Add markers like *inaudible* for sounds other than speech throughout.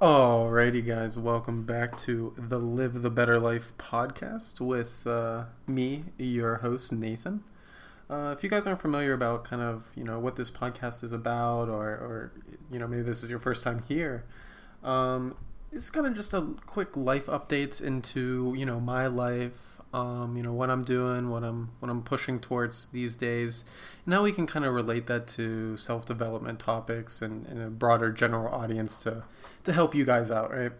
Alrighty, guys, welcome back to the Live the Better Life podcast with uh, me, your host, Nathan. Uh, if you guys aren't familiar about kind of you know what this podcast is about, or, or you know maybe this is your first time here, um, it's kind of just a quick life updates into you know my life, um, you know what I'm doing, what I'm what I'm pushing towards these days. and Now we can kind of relate that to self development topics and, and a broader general audience to to help you guys out, right?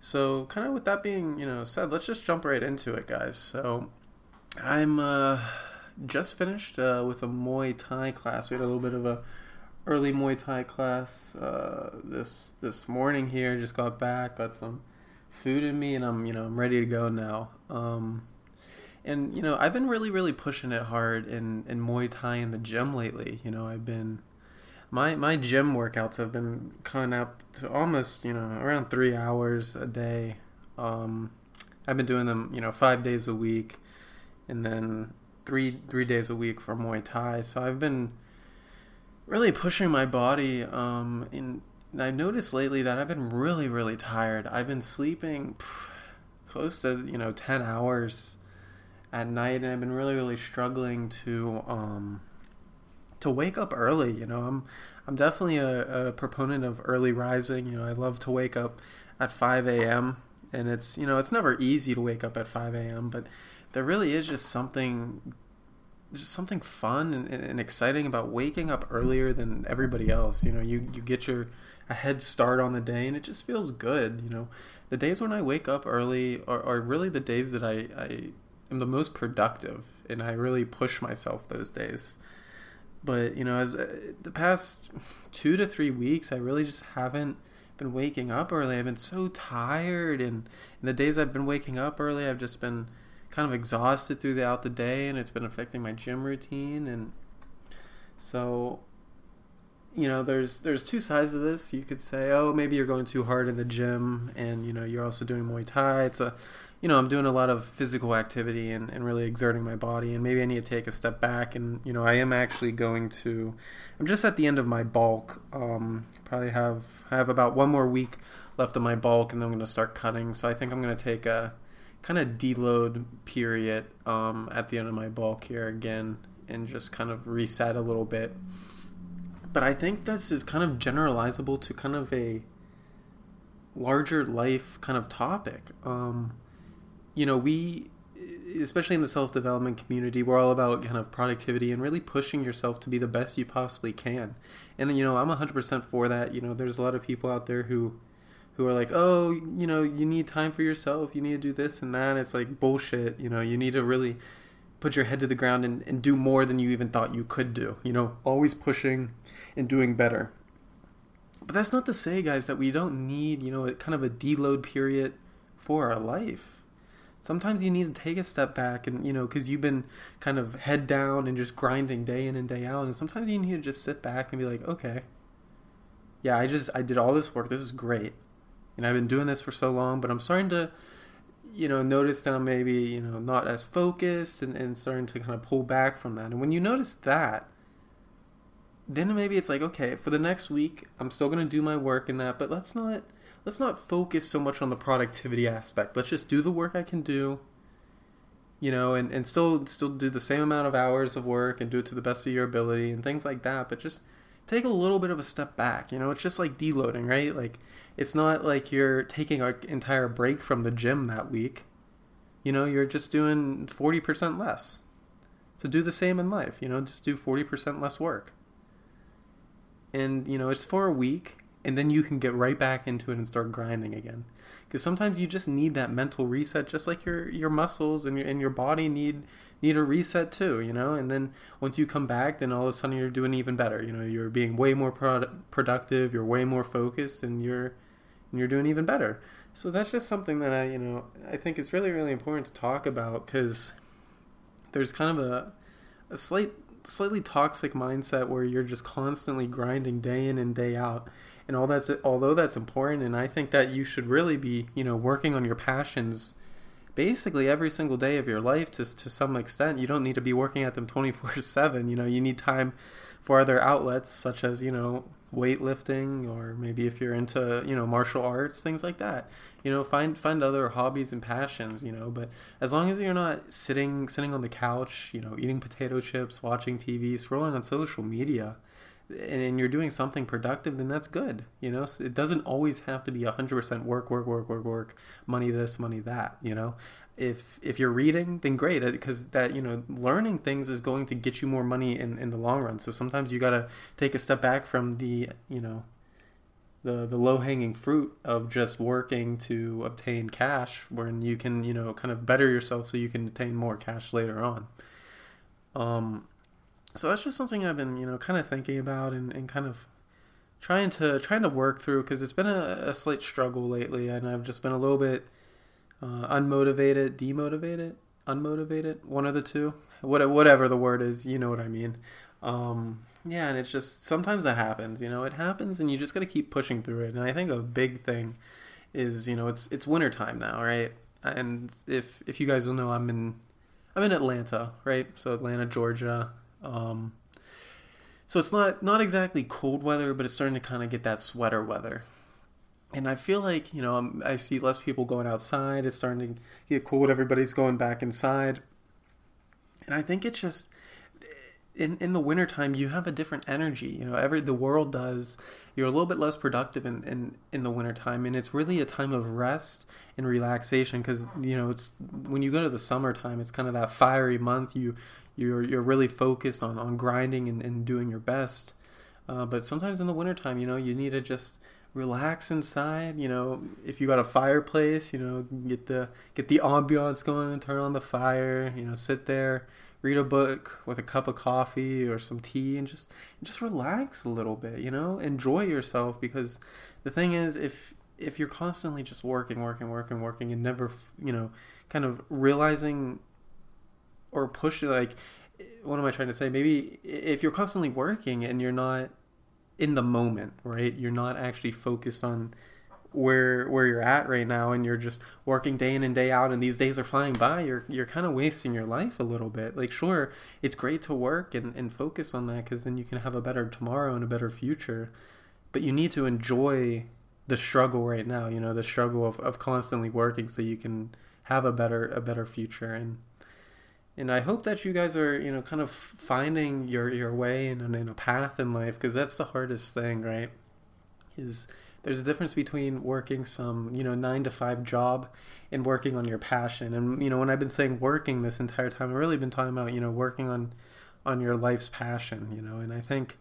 So, kind of with that being, you know, said, let's just jump right into it, guys. So, I'm uh, just finished uh, with a Muay Thai class. We had a little bit of a early Muay Thai class uh, this this morning here. Just got back, got some food in me, and I'm you know I'm ready to go now. Um, and you know I've been really really pushing it hard in in Muay Thai in the gym lately. You know I've been my my gym workouts have been coming up to almost you know around three hours a day. Um, I've been doing them you know five days a week, and then three three days a week for Muay Thai. So I've been really pushing my body. Um, and I've noticed lately that I've been really really tired. I've been sleeping pff, close to you know ten hours at night, and I've been really really struggling to um, to wake up early. You know, I'm I'm definitely a, a proponent of early rising. You know, I love to wake up at 5 a.m. and it's you know it's never easy to wake up at 5 a.m. But there really is just something just something fun and, and exciting about waking up earlier than everybody else. You know, you you get your a head start on the day and it just feels good. You know, the days when I wake up early are, are really the days that I, I am the most productive and I really push myself those days but you know as uh, the past two to three weeks i really just haven't been waking up early. I've been so tired and in the days i've been waking up early i've just been kind of exhausted throughout the day and it's been affecting my gym routine and so you know there's there's two sides of this you could say. Oh maybe you're going too hard in the gym and you know you're also doing muay thai. It's a you know, I'm doing a lot of physical activity and, and really exerting my body, and maybe I need to take a step back. And, you know, I am actually going to, I'm just at the end of my bulk. Um, probably have, I have about one more week left of my bulk, and then I'm going to start cutting. So I think I'm going to take a kind of deload period um, at the end of my bulk here again and just kind of reset a little bit. But I think this is kind of generalizable to kind of a larger life kind of topic. Um, you know, we, especially in the self development community, we're all about kind of productivity and really pushing yourself to be the best you possibly can. And, you know, I'm 100% for that. You know, there's a lot of people out there who, who are like, oh, you know, you need time for yourself. You need to do this and that. It's like bullshit. You know, you need to really put your head to the ground and, and do more than you even thought you could do. You know, always pushing and doing better. But that's not to say, guys, that we don't need, you know, kind of a deload period for our life sometimes you need to take a step back and you know because you've been kind of head down and just grinding day in and day out and sometimes you need to just sit back and be like okay. Yeah i just i did all this work. This is great. And i've been doing this for so long but i'm starting to you know notice that i'm maybe you know not as focused and, and starting to kind of pull back from that. And when you notice that then maybe it's like okay for the next week i'm still going to do my work in that but let's not let's not focus so much on the productivity aspect. Let's just do the work I can do, you know, and, and still still do the same amount of hours of work and do it to the best of your ability and things like that. But just take a little bit of a step back. You know, it's just like deloading, right? Like it's not like you're taking an entire break from the gym that week. You know, you're just doing forty percent less. So do the same in life. You know, just do forty percent less work. And you know, it's for a week and then you can get right back into it and start grinding again. Because sometimes you just need that mental reset just like your your muscles and your and your body need need a reset too you know? And then once you come back then all of a sudden you're doing even better you know? You're being way more pro- productive you're way more focused and you're and you're doing even better. So that's just something that i you know i think is really really important to talk about because there's kind of a a slight slightly toxic mindset where you're just constantly grinding day in and day out and all that's although that's important and i think that you should really be you know working on your passions basically every single day of your life to, to some extent. You don't need to be working at them 24 7 you know you need time for other outlets such as you know weightlifting or maybe if you're into you know martial arts things like that. You know find find other hobbies and passions you know but as long as you're not sitting sitting on the couch you know eating potato chips watching tv scrolling on social media and you're doing something productive then that's good you know? So it doesn't always have to be 100% work work work work work money this money that you know? If if you're reading then great because uh, that you know learning things is going to get you more money in in the long run. So sometimes you got to take a step back from the you know the the low hanging fruit of just working to obtain cash when you can you know kind of better yourself so you can obtain more cash later on. Um so that's just something I've been you know kind of thinking about and, and kind of trying to trying to work through because it's been a, a slight struggle lately and I've just been a little bit uh, unmotivated, demotivated, unmotivated, one of the two, what, whatever the word is, you know what I mean. Um, yeah, and it's just sometimes that happens, you know, it happens, and you just got to keep pushing through it. And I think a big thing is, you know, it's it's winter time now, right? And if if you guys don't know, I'm in I'm in Atlanta, right? So Atlanta, Georgia. Um, so it's not not exactly cold weather, but it's starting to kind of get that sweater weather, and I feel like you know I'm, i see less people going outside. It's starting to get cold. Everybody's going back inside, and I think it's just in in the wintertime you have a different energy. You know, every the world does. You're a little bit less productive in in in the wintertime, and it's really a time of rest and relaxation because you know it's when you go to the summertime, it's kind of that fiery month. You you're you're really focused on on grinding and, and doing your best. Uh, but sometimes in the wintertime, you know, you need to just relax inside. You know, if you got a fireplace, you know, get the get the ambiance going, turn on the fire. You know, sit there, read a book with a cup of coffee or some tea, and just just relax a little bit. You know, enjoy yourself because the thing is, if if you're constantly just working, working, working, working, and never, you know, kind of realizing or push it like, what am I trying to say? Maybe if you're constantly working and you're not in the moment, right? You're not actually focused on where where you're at right now and you're just working day in and day out and these days are flying by you're you're kind of wasting your life a little bit like sure it's great to work and, and focus on that because then you can have a better tomorrow and a better future but you need to enjoy the struggle right now you know the struggle of, of constantly working so you can have a better a better future and and I hope that you guys are, you know, kind of finding your your way in, in a path in life because that's the hardest thing, right? Is there's a difference between working some, you know, nine to five job and working on your passion. And you know, when I've been saying working this entire time, I've really been talking about, you know, working on on your life's passion, you know. And I think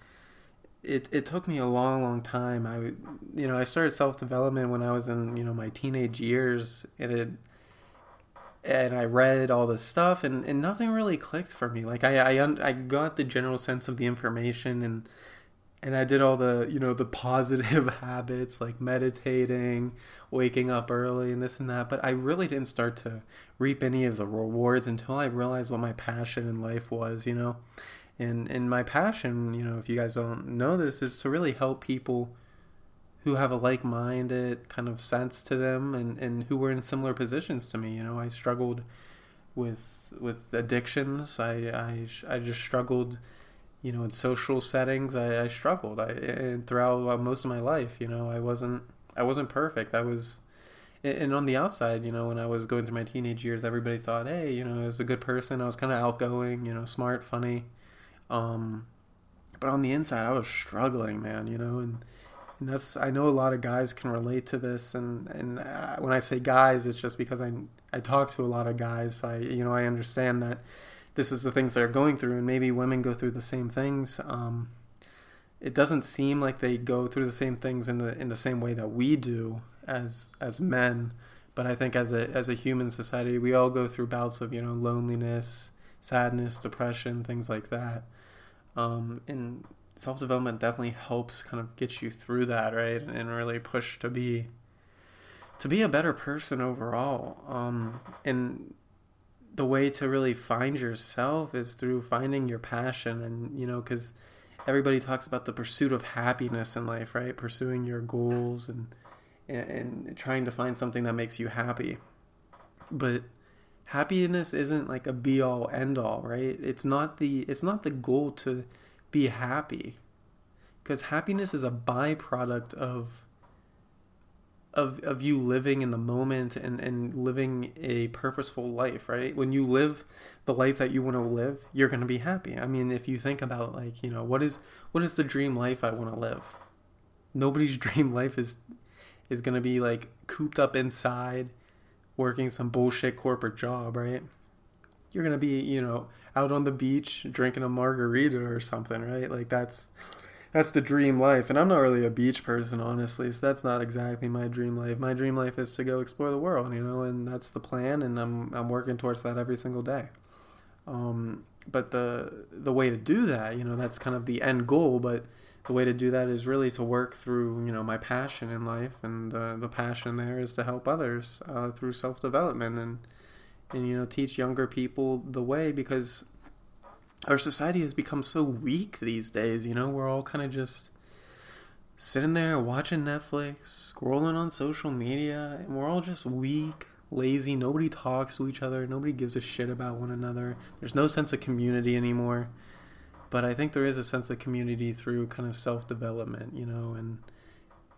it it took me a long, long time. I, you know, I started self development when I was in, you know, my teenage years, and it and I read all this stuff, and, and nothing really clicked for me. Like I I, I got the general sense of the information, and and I did all the you know the *laughs* positive *laughs* habits like meditating, waking up early, and this and that. But I really didn't start to reap any of the rewards until I realized what my passion in life was. You know, and and my passion, you know, if you guys don't know this, is to really help people who have a like-minded kind of sense to them and, and who were in similar positions to me. You know, I struggled with with addictions. I I, I just struggled, you know, in social settings. I, I struggled. I and throughout uh, most of my life, you know, I wasn't I wasn't perfect. I was, and on the outside, you know, when I was going through my teenage years, everybody thought, hey, you know, I was a good person. I was kind of outgoing, you know, smart, funny. Um, but on the inside, I was struggling, man. You know, and and that's I know a lot of guys can relate to this, and and uh, when I say guys, it's just because I I talk to a lot of guys. I you know I understand that this is the things they're going through, and maybe women go through the same things. Um, it doesn't seem like they go through the same things in the in the same way that we do as as men, but I think as a as a human society, we all go through bouts of you know loneliness, sadness, depression, things like that. Um, and self development definitely helps kind of get you through that, right? And really push to be to be a better person overall. Um, and the way to really find yourself is through finding your passion, and you know, because everybody talks about the pursuit of happiness in life, right? Pursuing your goals and and trying to find something that makes you happy, but happiness isn't like a be all end all right it's not the it's not the goal to be happy. because happiness is a byproduct of of of you living in the moment and and living a purposeful life right? When you live the life that you want to live you're going to be happy. I mean if you think about like you know what is what is the dream life i want to live? Nobody's *laughs* dream life is is going to be like cooped up inside working some bullshit corporate job right you're to be you know out on the beach drinking a margarita or something right like that's that's the dream life. And I'm not really a beach person, honestly, so that's not exactly my dream life. My dream life is to go explore the world, you know, and that's the plan, and I'm I'm working towards that every single day. Um, but the the way to do that, you know, that's kind of the end goal. But the way to do that is really to work through, you know, my passion in life, and the the passion there is to help others uh, through self development and and you know teach younger people the way because our society has become so weak these days, you know, we're all kind of just sitting there watching Netflix, scrolling on social media, and we're all just weak, lazy. Nobody talks to each other. Nobody gives a shit about one another. There's no sense of community anymore. But I think there is a sense of community through kind of self development, you know, and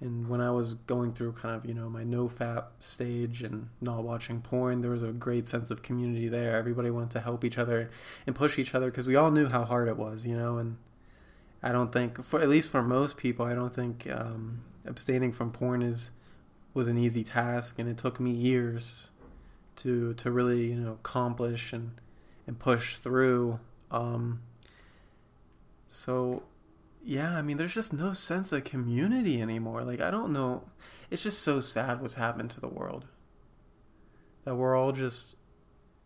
and when I was going through kind of you know my no fap stage and not watching porn, there was a great sense of community there. Everybody wanted to help each other and push each other because we all knew how hard it was, you know. And I don't think, for at least for most people, I don't think um, abstaining from porn is was an easy task, and it took me years to to really you know accomplish and and push through. Um, so yeah, I mean, there's just no sense of community anymore. Like, I don't know. It's just so sad what's happened to the world. That we're all just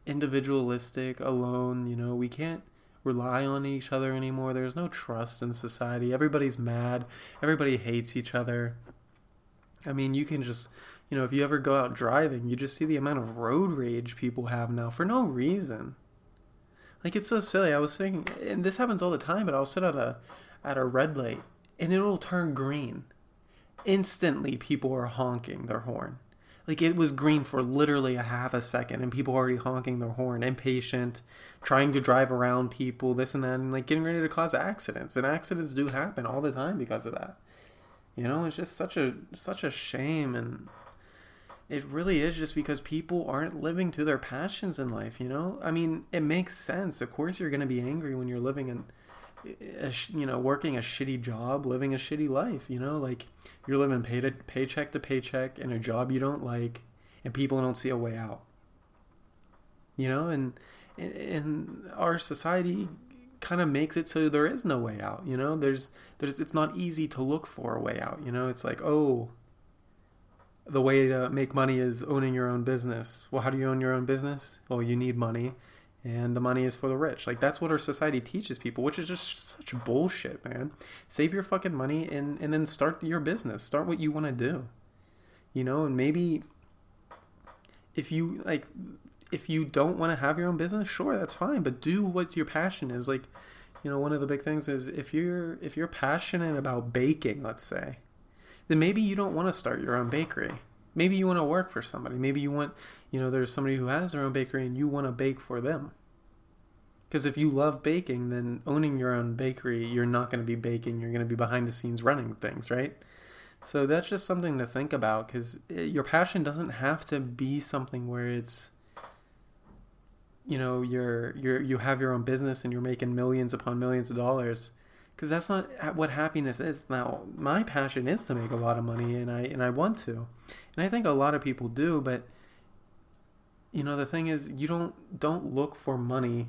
individualistic, alone. You know, we can't rely on each other anymore. There's no trust in society. Everybody's mad. Everybody hates each other. I mean, you can just, you know, if you ever go out driving, you just see the amount of road rage people have now for no reason. Like, it's so silly. I was saying, and this happens all the time, but I'll sit at a at a red light and it'll turn green. Instantly, people are honking their horn. Like it was green for literally a half a second, and people are already honking their horn, impatient, trying to drive around people, this and that, and like getting ready to cause accidents. And accidents do happen all the time because of that. You know, it's just such a such a shame, and it really is just because people aren't living to their passions in life. You know, I mean, it makes sense. Of course, you're going to be angry when you're living in a, you know working a shitty job living a shitty life you know? Like you're living pay to, paycheck to paycheck in a job you don't like and people don't see a way out. You know? And and our society kind of makes it so there is no way out you know? There's there's it's not easy to look for a way out you know? It's like oh the way to make money is owning your own business. Well how do you own your own business? Well you need money and the money is for the rich. Like that's what our society teaches people, which is just such bullshit, man. Save your fucking money and and then start your business. Start what you want to do. You know, and maybe if you like if you don't want to have your own business, sure, that's fine, but do what your passion is. Like, you know, one of the big things is if you're if you're passionate about baking, let's say, then maybe you don't want to start your own bakery maybe you want to work for somebody maybe you want you know there's somebody who has their own bakery and you want to bake for them because if you love baking, then owning your own bakery, you're not going to be baking. You're going to be behind the scenes running things, right? So that's just something to think about because your passion doesn't have to be something where it's, you know, you're you're you have your own business and you're making millions upon millions of dollars, because that's not what happiness is. Now, my passion is to make a lot of money, and I and I want to, and I think a lot of people do, but you know the thing is you don't don't look for money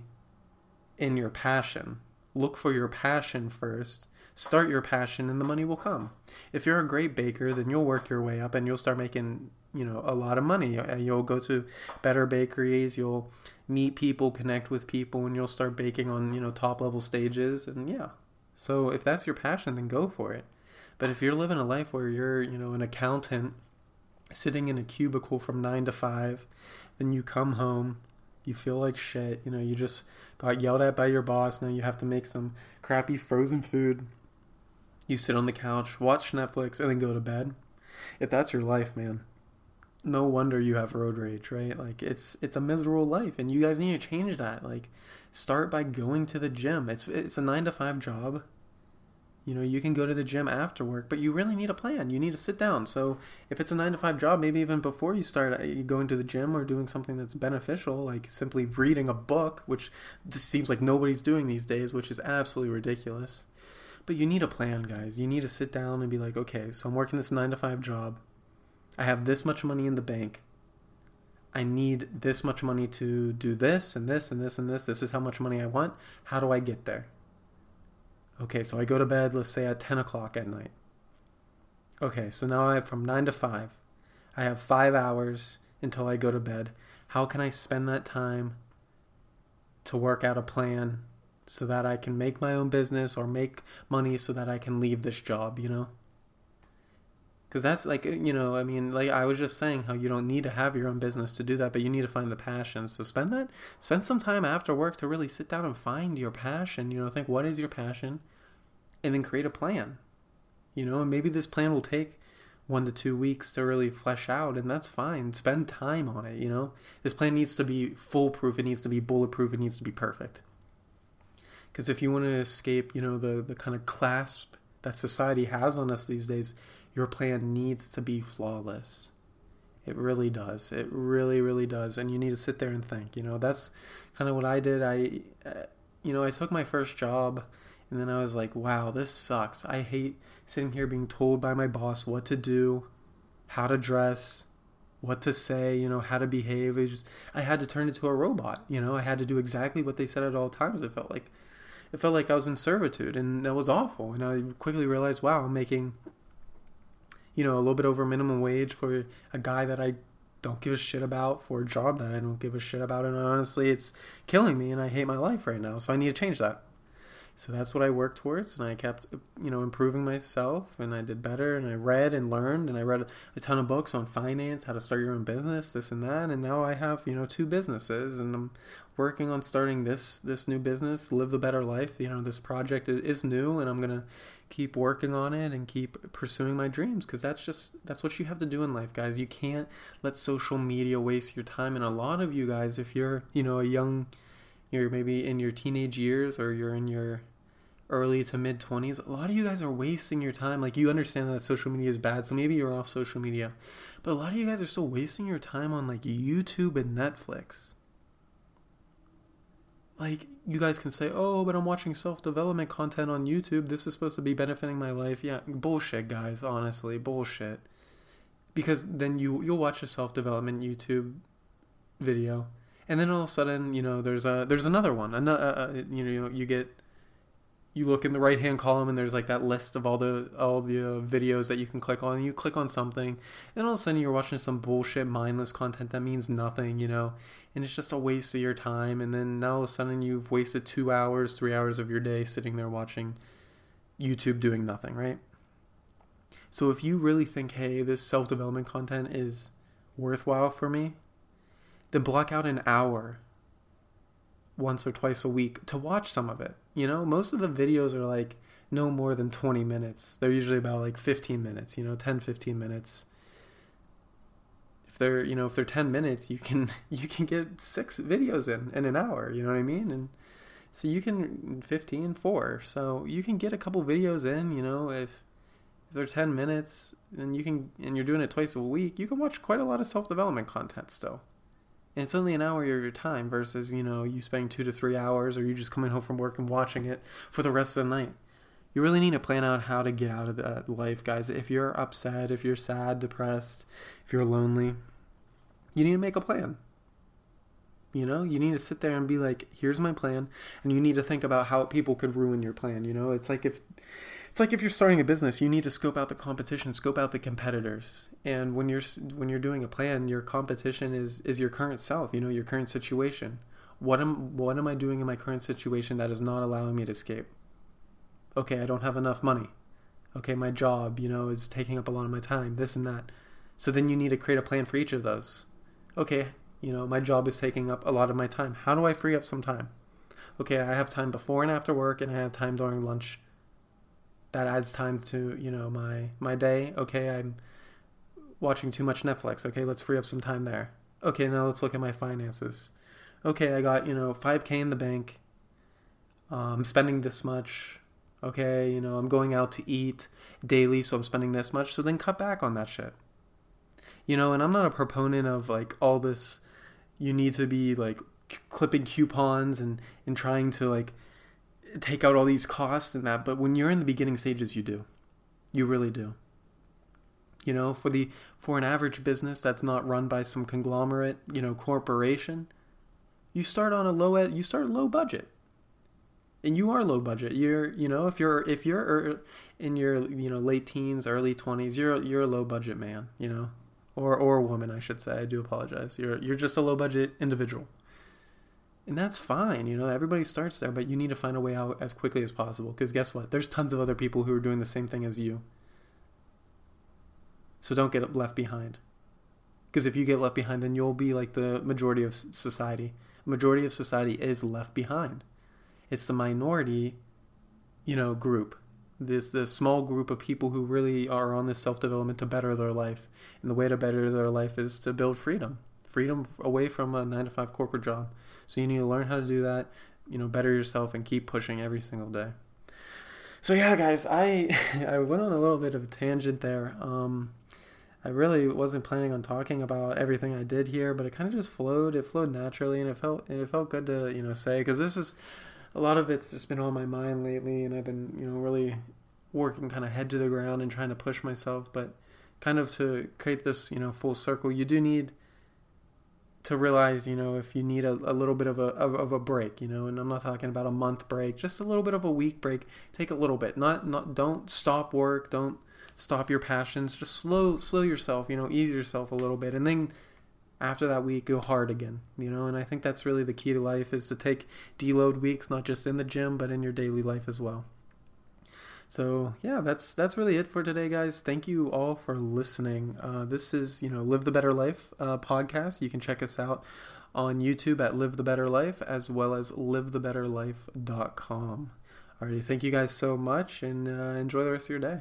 in your passion. Look for your passion first. Start your passion and the money will come. If you're a great baker, then you'll work your way up and you'll start making, you know, a lot of money. Uh, you'll go to better bakeries, you'll meet people, connect with people and you'll start baking on, you know, top level stages and yeah. So if that's your passion, then go for it. But if you're living a life where you're, you know, an accountant sitting in a cubicle from 9 to 5, then you come home, you feel like shit, you know, you just got yelled at by your boss. Now you have to make some crappy frozen food. You sit on the couch, watch Netflix, and then go to bed. If that's your life, man, no wonder you have road rage, right? Like it's it's a miserable life, and you guys need to change that. Like, start by going to the gym. It's it's a nine to five job. You know, you can go to the gym after work, but you really need a plan. You need to sit down. So if it's a nine to five job, maybe even before you start uh, going to the gym or doing something that's beneficial, like simply reading a book, which just seems like nobody's doing these days, which is absolutely ridiculous. But you need a plan, guys. You need to sit down and be like, okay, so I'm working this nine to five job. I have this much money in the bank. I need this much money to do this and this and this and this. This is how much money I want. How do I get there? Okay, so I go to bed, let's say at 10 o'clock at night. Okay, so now I have from 9 to 5. I have five hours until I go to bed. How can I spend that time to work out a plan so that I can make my own business or make money so that I can leave this job, you know? Because that's like, uh, you know, I mean, like I was just saying how you don't need to have your own business to do that, but you need to find the passion. So spend that, spend some time after work to really sit down and find your passion. You know, think what is your passion, and then create a plan. You know, and maybe this plan will take one to two weeks to really flesh out, and that's fine. Spend time on it. You know, this plan needs to be foolproof. It needs to be bulletproof. It needs to be perfect. Because if you want to escape, you know, the the kind of clasp that society has on us these days your plan needs to be flawless. It really does. It really, really does. And you need to sit there and think. You know, that's kind of what I did. I, uh, you know, I took my first job and then I was like, wow, this sucks. I hate sitting here being told by my boss what to do, how to dress, what to say, you know, how to behave. It just, I had to turn into a robot. You know, I had to do exactly what they said at all times. It felt like, it felt like I was in servitude, and that was awful. And I quickly realized, wow, I'm making you know, a little bit over minimum wage for a guy that I don't give a shit about for a job that I don't give a shit about. And honestly, it's killing me and I hate my life right now. So I need to change that. So that's what I worked towards. And I kept, you know, improving myself and I did better and I read and learned and I read a ton of books on finance, how to start your own business, this and that. And now I have, you know, two businesses and I'm working on starting this, this new business, live the better life. You know, this project is new and I'm going to keep working on it and keep pursuing my dreams because that's just that's what you have to do in life guys. You can't let social media waste your time and a lot of you guys if you're you know a young you're maybe in your teenage years or you're in your early to mid 20s a lot of you guys are wasting your time. Like you understand that social media is bad so maybe you're off social media but a lot of you guys are still wasting your time on like youtube and netflix like you guys can say, "Oh, but I'm watching self-development content on YouTube. This is supposed to be benefiting my life." Yeah, bullshit, guys, honestly, bullshit. Because then you you'll watch a self-development YouTube video and then all of a sudden, you know, there's a there's another one. Another uh, uh you know, you get you look in the right hand column and there's like that list of all the all the uh, videos that you can click on and you click on something and all of a sudden you're watching some bullshit mindless content that means nothing you know and it's just a waste of your time and then now all of a sudden you've wasted two hours three hours of your day sitting there watching youtube doing nothing right so if you really think hey this self-development content is worthwhile for me then block out an hour once or twice a week to watch some of it. You know, most of the videos are like no more than 20 minutes. They're usually about like 15 minutes, you know, 10 15 minutes. If they're, you know, if they're 10 minutes, you can *laughs* you can get 6 videos in in an hour, you know what I mean? And so you can 15 4. So you can get a couple videos in, you know, if if they're 10 minutes and you can and you're doing it twice a week, you can watch quite a lot of self-development content still and it's only an hour of your time versus you know you spending two to three hours or you just coming home from work and watching it for the rest of the night. You really need to plan out how to get out of that life guys. If you're upset if you're sad depressed if you're lonely you need to make a plan. You know you need to sit there and be like here's my plan and you need to think about how people could ruin your plan you know? It's like if it's like if you're starting a business, you need to scope out the competition, scope out the competitors. And when you're when you're doing a plan, your competition is is your current self, you know, your current situation. What am what am I doing in my current situation that is not allowing me to escape? Okay, I don't have enough money. Okay, my job, you know, is taking up a lot of my time, this and that. So then you need to create a plan for each of those. Okay, you know, my job is taking up a lot of my time. How do I free up some time? Okay, I have time before and after work and I have time during lunch that adds time to you know my my day okay i'm watching too much netflix okay let's free up some time there okay now let's look at my finances okay i got you know 5k in the bank i'm spending this much Okay, you know, I'm going out to eat daily, so I'm spending this much. So then cut back on that shit. You know, and I'm not a proponent of like all this. You need to be like c- clipping coupons and and trying to like take out all these costs and that. But when you're in the beginning stages, you do. You really do. You know, for the for an average business that's not run by some conglomerate, you know, corporation, you start on a low ed, you start low budget and you are low budget you're you know if you're if you're in your you know late teens early 20s you're you're a low budget man you know or or woman I should say I do apologize you're you're just a low budget individual and that's fine you know everybody starts there but you need to find a way out as quickly as possible because guess what there's tons of other people who are doing the same thing as you so don't get left behind because if you get left behind then you'll be like the majority of society majority of society is left behind it's the minority, you know, group. This the small group of people who really are on this self development to better their life. And the way to better their life is to build freedom. Freedom away from a nine to five corporate job. So you need to learn how to do that, you know, better yourself and keep pushing every single day. So yeah, guys, I *laughs* I went on a little bit of a tangent there. Um, I really wasn't planning on talking about everything I did here, but it kind of just flowed. It flowed naturally, and it felt and it felt good to you know say because this is a lot of it's just been on my mind lately, and I've been you know really working kind of head to the ground and trying to push myself. But kind of to create this you know full circle, you do need to realize you know if you need a, a little bit of a of, of, a break you know and i'm not talking about a month break just a little bit of a week break. Take a little bit not not don't stop work don't stop your passions just slow slow yourself you know ease yourself a little bit and then after that week go hard again you know and i think that's really the key to life is to take deload weeks not just in the gym but in your daily life as well so yeah that's that's really it for today guys. Thank you all for listening. Uh, this is you know live the better life uh, podcast. You can check us out on youtube at live the better life as well as livethebetterlife.com alrighty thank you guys so much and uh, enjoy the rest of your day